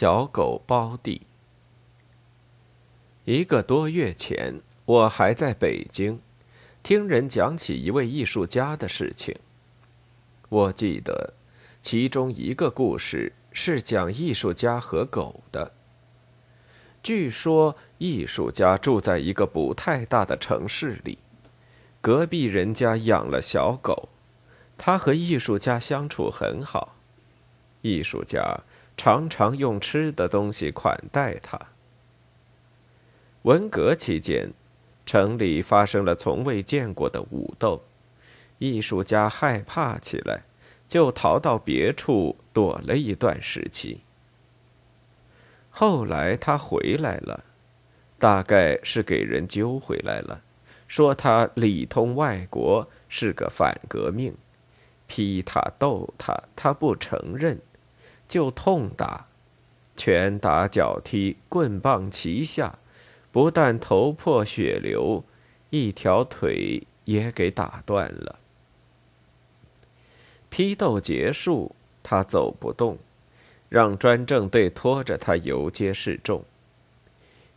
小狗包地。一个多月前，我还在北京，听人讲起一位艺术家的事情。我记得，其中一个故事是讲艺术家和狗的。据说，艺术家住在一个不太大的城市里，隔壁人家养了小狗，他和艺术家相处很好，艺术家。常常用吃的东西款待他。文革期间，城里发生了从未见过的武斗，艺术家害怕起来，就逃到别处躲了一段时期。后来他回来了，大概是给人揪回来了，说他里通外国，是个反革命，批他斗他，他不承认。就痛打，拳打脚踢，棍棒齐下，不但头破血流，一条腿也给打断了。批斗结束，他走不动，让专政队拖着他游街示众。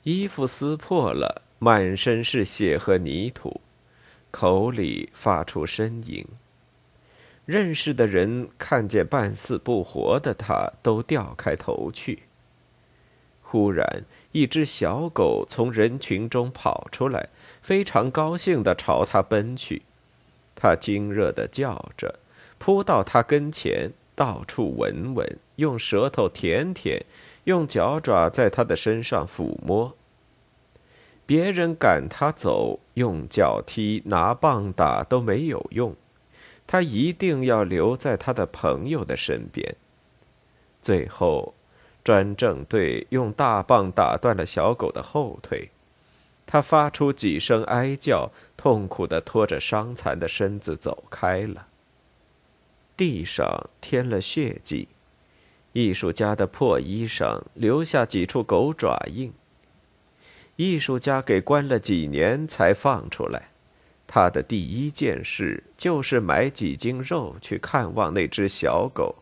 衣服撕破了，满身是血和泥土，口里发出呻吟。认识的人看见半死不活的他，都掉开头去。忽然，一只小狗从人群中跑出来，非常高兴地朝他奔去。他惊热地叫着，扑到他跟前，到处闻闻，用舌头舔舔，用脚爪在他的身上抚摸。别人赶他走，用脚踢、拿棒打都没有用。他一定要留在他的朋友的身边。最后，专政队用大棒打断了小狗的后腿，他发出几声哀叫，痛苦地拖着伤残的身子走开了。地上添了血迹，艺术家的破衣裳留下几处狗爪印。艺术家给关了几年才放出来。他的第一件事就是买几斤肉去看望那只小狗。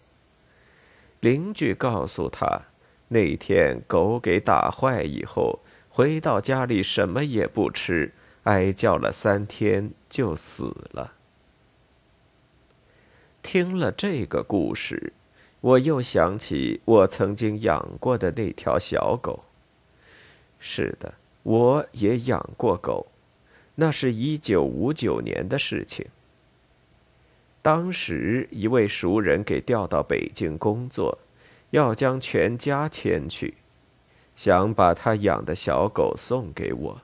邻居告诉他，那天狗给打坏以后，回到家里什么也不吃，哀叫了三天就死了。听了这个故事，我又想起我曾经养过的那条小狗。是的，我也养过狗。那是一九五九年的事情。当时一位熟人给调到北京工作，要将全家迁去，想把他养的小狗送给我，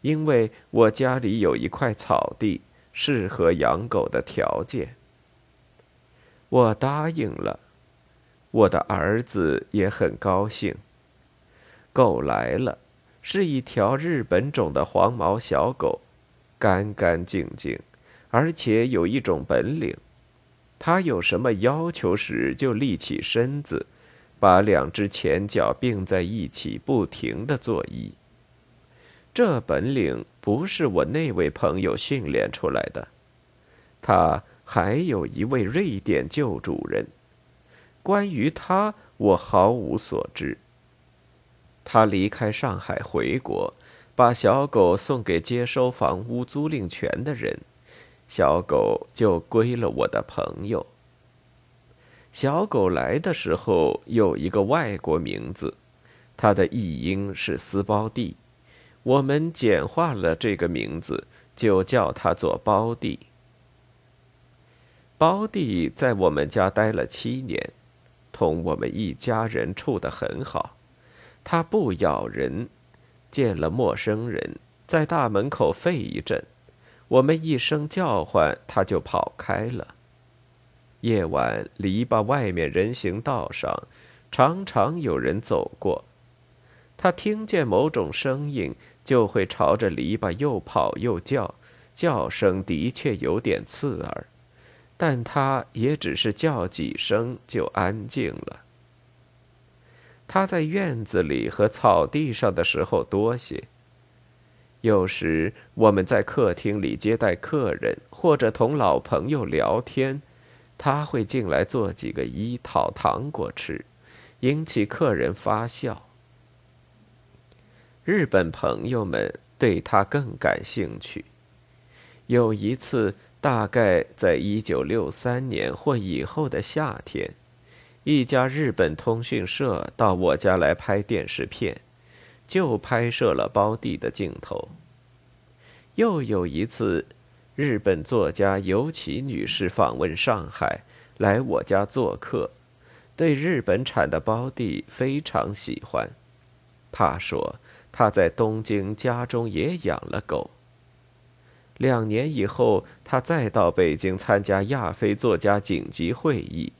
因为我家里有一块草地，适合养狗的条件。我答应了，我的儿子也很高兴。狗来了，是一条日本种的黄毛小狗。干干净净，而且有一种本领，他有什么要求时就立起身子，把两只前脚并在一起，不停的作揖。这本领不是我那位朋友训练出来的，他还有一位瑞典旧主人，关于他我毫无所知。他离开上海回国。把小狗送给接收房屋租赁权的人，小狗就归了我的朋友。小狗来的时候有一个外国名字，它的译音是斯包蒂，我们简化了这个名字，就叫它做包蒂。包蒂在我们家待了七年，同我们一家人处得很好，它不咬人。见了陌生人，在大门口吠一阵，我们一声叫唤，他就跑开了。夜晚篱笆外面人行道上，常常有人走过，他听见某种声音，就会朝着篱笆又跑又叫，叫声的确有点刺耳，但他也只是叫几声就安静了。他在院子里和草地上的时候多些。有时我们在客厅里接待客人，或者同老朋友聊天，他会进来做几个揖，讨糖果吃，引起客人发笑。日本朋友们对他更感兴趣。有一次，大概在一九六三年或以后的夏天，一家日本通讯社到我家来拍电视片，就拍摄了包蒂的镜头。又有一次，日本作家尤其女士访问上海，来我家做客，对日本产的包蒂非常喜欢。他说。他在东京家中也养了狗。两年以后，他再到北京参加亚非作家紧急会议，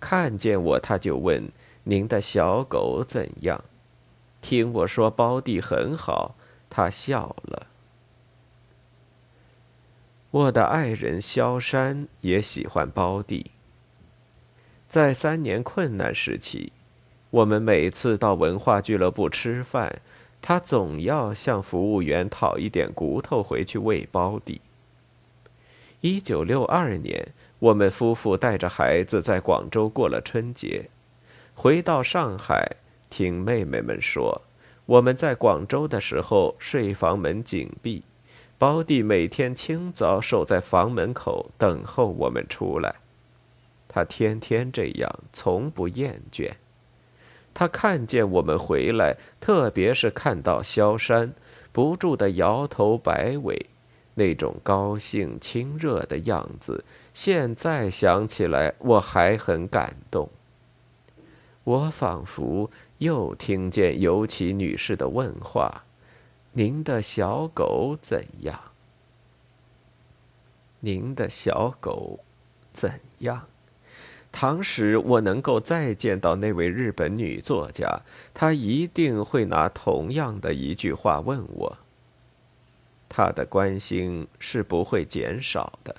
看见我，他就问：“您的小狗怎样？”听我说包弟很好，他笑了。我的爱人萧山也喜欢包弟。在三年困难时期，我们每次到文化俱乐部吃饭。他总要向服务员讨一点骨头回去喂包弟。一九六二年，我们夫妇带着孩子在广州过了春节，回到上海，听妹妹们说，我们在广州的时候睡房门紧闭，包弟每天清早守在房门口等候我们出来，他天天这样，从不厌倦。他看见我们回来，特别是看到萧山，不住的摇头摆尾，那种高兴亲热的样子，现在想起来我还很感动。我仿佛又听见尤其女士的问话：“您的小狗怎样？您的小狗怎样？”倘使我能够再见到那位日本女作家，她一定会拿同样的一句话问我。他的关心是不会减少的。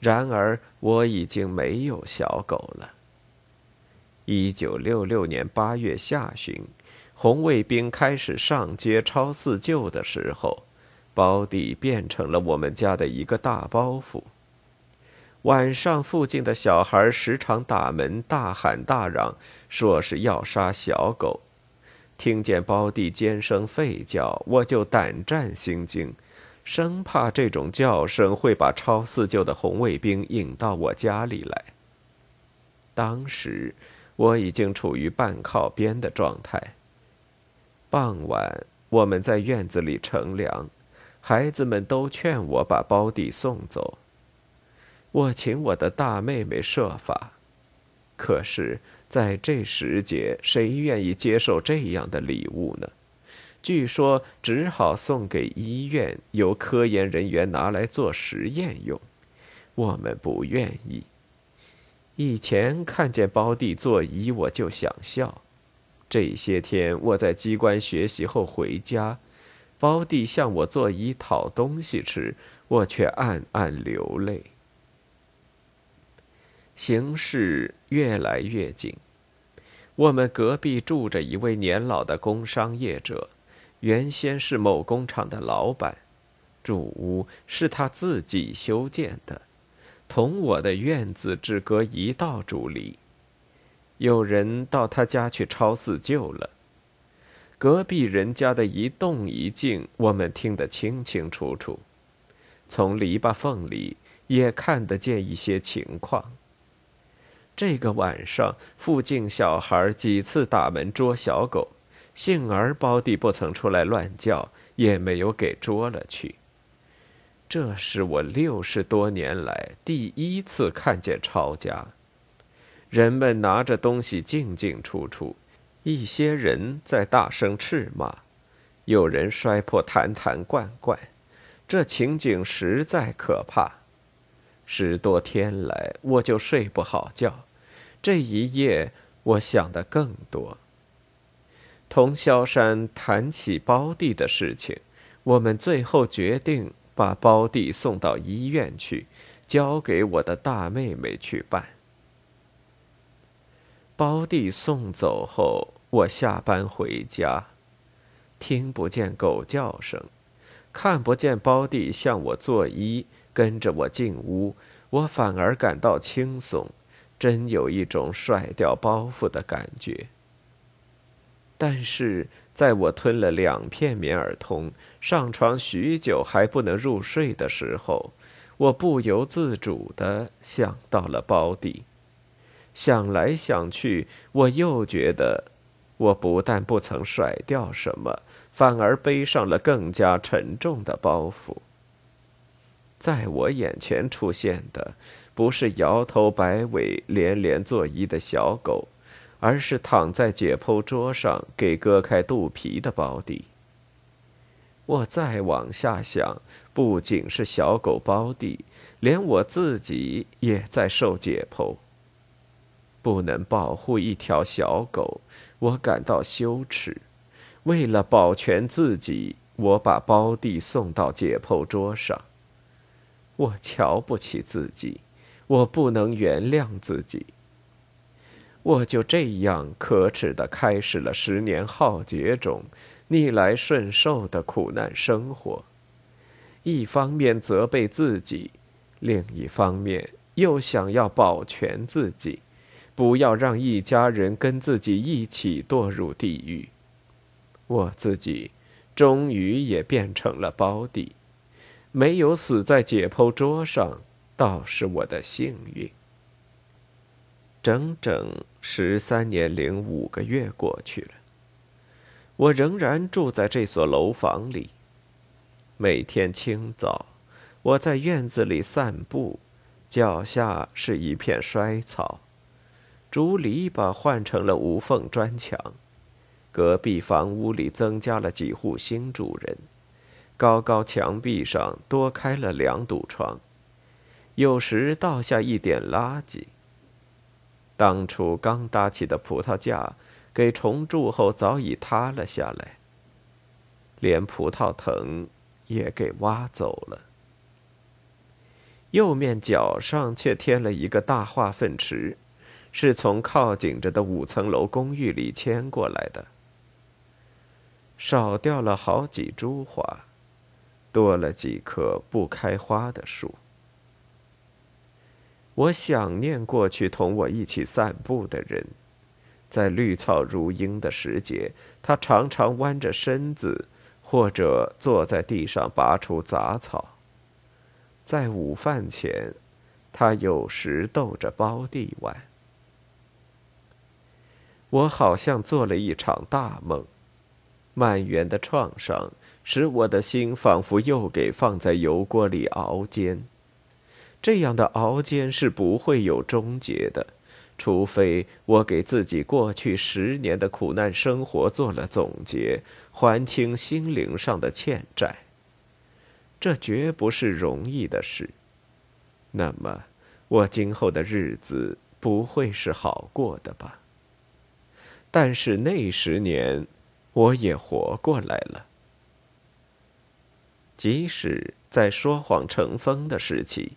然而，我已经没有小狗了。一九六六年八月下旬，红卫兵开始上街抄四旧的时候，包弟变成了我们家的一个大包袱。晚上，附近的小孩时常打门、大喊大嚷，说是要杀小狗。听见包弟尖声吠叫，我就胆战心惊，生怕这种叫声会把超四旧的红卫兵引到我家里来。当时我已经处于半靠边的状态。傍晚，我们在院子里乘凉，孩子们都劝我把包弟送走。我请我的大妹妹设法，可是，在这时节，谁愿意接受这样的礼物呢？据说只好送给医院，由科研人员拿来做实验用。我们不愿意。以前看见包弟做揖，我就想笑。这些天我在机关学习后回家，包弟向我做揖讨东西吃，我却暗暗流泪。形势越来越紧。我们隔壁住着一位年老的工商业者，原先是某工厂的老板，住屋是他自己修建的，同我的院子只隔一道竹篱。有人到他家去抄四旧了，隔壁人家的一动一静，我们听得清清楚楚，从篱笆缝里也看得见一些情况。这个晚上，附近小孩几次打门捉小狗，幸而包弟不曾出来乱叫，也没有给捉了去。这是我六十多年来第一次看见抄家。人们拿着东西进进出出，一些人在大声斥骂，有人摔破坛坛罐罐，这情景实在可怕。十多天来，我就睡不好觉。这一夜，我想的更多。同萧山谈起胞弟的事情，我们最后决定把胞弟送到医院去，交给我的大妹妹去办。胞弟送走后，我下班回家，听不见狗叫声，看不见胞弟向我作揖，跟着我进屋，我反而感到轻松。真有一种甩掉包袱的感觉。但是在我吞了两片棉耳通，上床许久还不能入睡的时候，我不由自主地想到了包弟。想来想去，我又觉得，我不但不曾甩掉什么，反而背上了更加沉重的包袱。在我眼前出现的，不是摇头摆尾、连连作揖的小狗，而是躺在解剖桌上给割开肚皮的胞弟。我再往下想，不仅是小狗胞弟，连我自己也在受解剖。不能保护一条小狗，我感到羞耻。为了保全自己，我把胞弟送到解剖桌上。我瞧不起自己，我不能原谅自己。我就这样可耻的开始了十年浩劫中逆来顺受的苦难生活。一方面责备自己，另一方面又想要保全自己。不要让一家人跟自己一起堕入地狱。我自己终于也变成了胞弟，没有死在解剖桌上，倒是我的幸运。整整十三年零五个月过去了，我仍然住在这所楼房里。每天清早，我在院子里散步，脚下是一片衰草。竹篱笆换成了无缝砖墙，隔壁房屋里增加了几户新主人，高高墙壁上多开了两堵窗，有时倒下一点垃圾。当初刚搭起的葡萄架，给重蛀后早已塌了下来，连葡萄藤也给挖走了。右面角上却添了一个大化粪池。是从靠紧着的五层楼公寓里迁过来的。少掉了好几株花，多了几棵不开花的树。我想念过去同我一起散步的人，在绿草如茵的时节，他常常弯着身子，或者坐在地上拔除杂草。在午饭前，他有时逗着包地玩。我好像做了一场大梦，蔓延的创伤使我的心仿佛又给放在油锅里熬煎。这样的熬煎是不会有终结的，除非我给自己过去十年的苦难生活做了总结，还清心灵上的欠债。这绝不是容易的事。那么，我今后的日子不会是好过的吧？但是那十年，我也活过来了。即使在说谎成风的时期，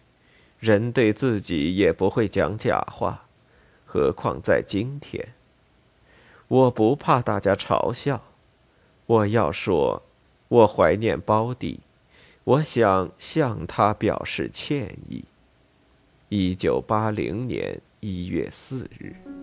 人对自己也不会讲假话，何况在今天。我不怕大家嘲笑，我要说，我怀念胞弟，我想向他表示歉意。一九八零年一月四日。